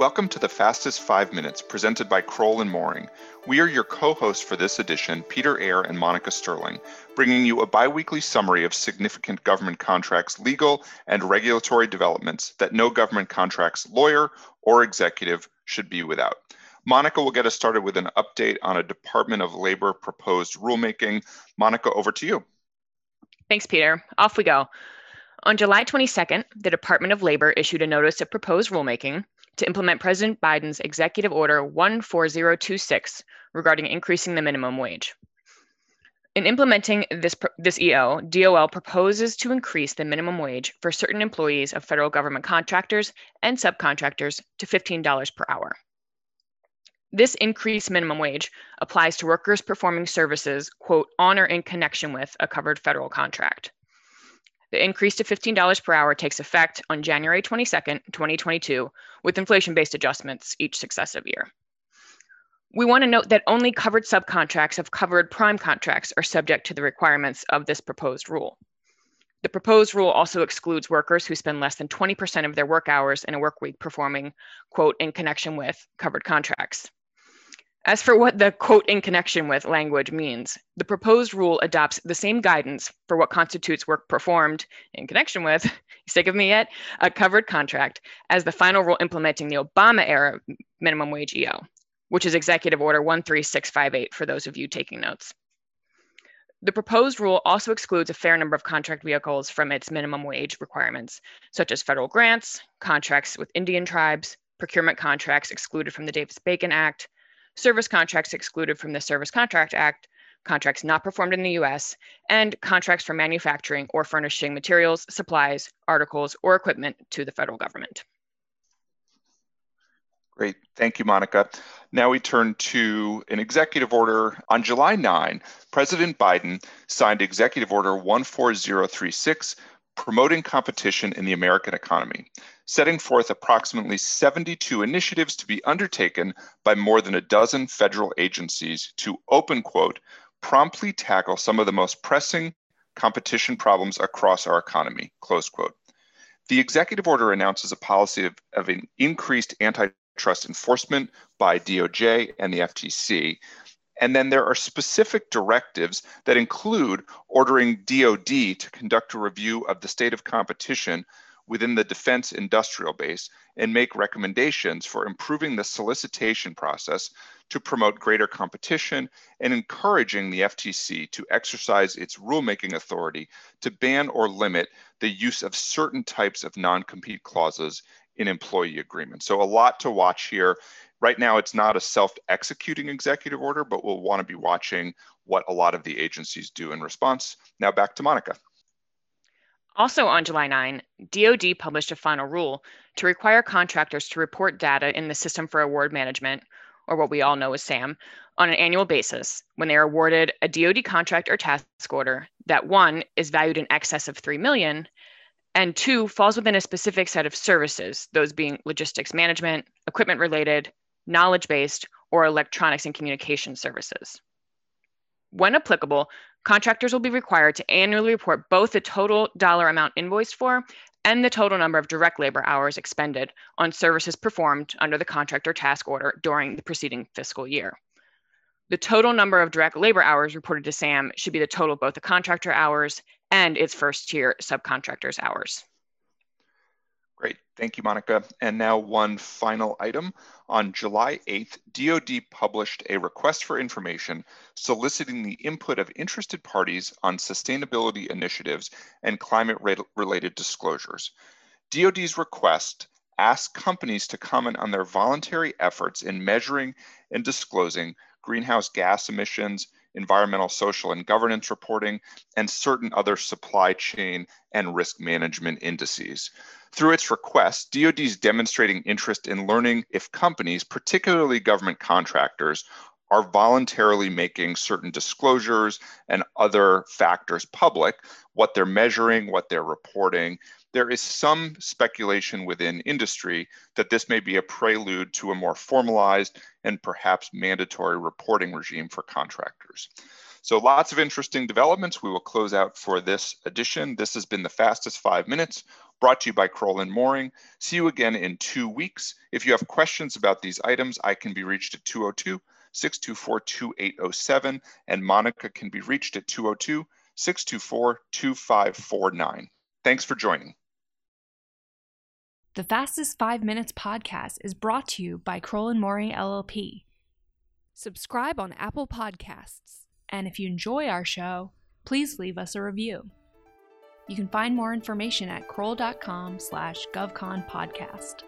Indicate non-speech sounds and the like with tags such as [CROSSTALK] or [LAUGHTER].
Welcome to the Fastest Five Minutes presented by Crowell and Moring. We are your co hosts for this edition, Peter Eyre and Monica Sterling, bringing you a bi weekly summary of significant government contracts, legal and regulatory developments that no government contracts lawyer or executive should be without. Monica will get us started with an update on a Department of Labor proposed rulemaking. Monica, over to you. Thanks, Peter. Off we go. On July 22nd, the Department of Labor issued a notice of proposed rulemaking to implement President Biden's Executive Order 14026 regarding increasing the minimum wage. In implementing this, this EO, DOL proposes to increase the minimum wage for certain employees of federal government contractors and subcontractors to $15 per hour. This increased minimum wage applies to workers performing services, quote, on or in connection with a covered federal contract. The increase to $15 per hour takes effect on January 22nd, 2022, with inflation based adjustments each successive year. We want to note that only covered subcontracts of covered prime contracts are subject to the requirements of this proposed rule. The proposed rule also excludes workers who spend less than 20% of their work hours in a work week performing, quote, in connection with covered contracts. As for what the quote in connection with language means, the proposed rule adopts the same guidance for what constitutes work performed in connection with, [LAUGHS] sick of me yet, a covered contract as the final rule implementing the Obama era minimum wage EO, which is Executive Order 13658 for those of you taking notes. The proposed rule also excludes a fair number of contract vehicles from its minimum wage requirements, such as federal grants, contracts with Indian tribes, procurement contracts excluded from the Davis Bacon Act, service contracts excluded from the Service Contract Act, contracts not performed in the US, and contracts for manufacturing or furnishing materials, supplies, articles, or equipment to the federal government. Great. Thank you, Monica. Now we turn to an executive order. On July 9, President Biden signed Executive Order 14036 promoting competition in the American economy, setting forth approximately 72 initiatives to be undertaken by more than a dozen federal agencies to open quote, promptly tackle some of the most pressing competition problems across our economy, close quote. The executive order announces a policy of, of an increased antitrust enforcement by DOJ and the FTC and then there are specific directives that include ordering DoD to conduct a review of the state of competition within the defense industrial base and make recommendations for improving the solicitation process to promote greater competition and encouraging the FTC to exercise its rulemaking authority to ban or limit the use of certain types of non compete clauses in employee agreements. So, a lot to watch here. Right now, it's not a self executing executive order, but we'll want to be watching what a lot of the agencies do in response. Now, back to Monica. Also on July 9, DoD published a final rule to require contractors to report data in the System for Award Management, or what we all know as SAM, on an annual basis when they are awarded a DoD contract or task order that one is valued in excess of 3 million and two falls within a specific set of services, those being logistics management, equipment related, knowledge based, or electronics and communication services. When applicable, contractors will be required to annually report both the total dollar amount invoiced for and the total number of direct labor hours expended on services performed under the contract or task order during the preceding fiscal year. The total number of direct labor hours reported to SAM should be the total of both the contractor hours and its first tier subcontractors hours. Great. Thank you, Monica. And now one final item. On July 8th, DoD published a request for information soliciting the input of interested parties on sustainability initiatives and climate-related disclosures. DoD's request asks companies to comment on their voluntary efforts in measuring and disclosing greenhouse gas emissions, environmental, social, and governance reporting, and certain other supply chain and risk management indices. Through its request, DoD is demonstrating interest in learning if companies, particularly government contractors, are voluntarily making certain disclosures and other factors public, what they're measuring, what they're reporting. There is some speculation within industry that this may be a prelude to a more formalized and perhaps mandatory reporting regime for contractors. So lots of interesting developments. We will close out for this edition. This has been the fastest five minutes. Brought to you by Crowell and Moring. See you again in two weeks. If you have questions about these items, I can be reached at 202 624 2807, and Monica can be reached at 202 624 2549. Thanks for joining. The Fastest Five Minutes podcast is brought to you by Crowell and Moring LLP. Subscribe on Apple Podcasts. And if you enjoy our show, please leave us a review. You can find more information at crowell.com slash govconpodcast.